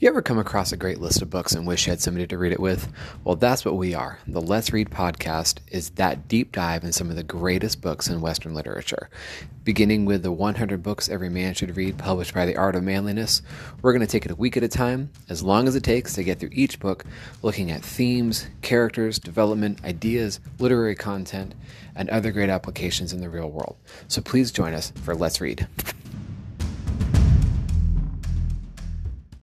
You ever come across a great list of books and wish you had somebody to read it with? Well, that's what we are. The Let's Read podcast is that deep dive in some of the greatest books in Western literature. Beginning with the 100 Books Every Man Should Read, published by The Art of Manliness, we're going to take it a week at a time, as long as it takes to get through each book, looking at themes, characters, development, ideas, literary content, and other great applications in the real world. So please join us for Let's Read.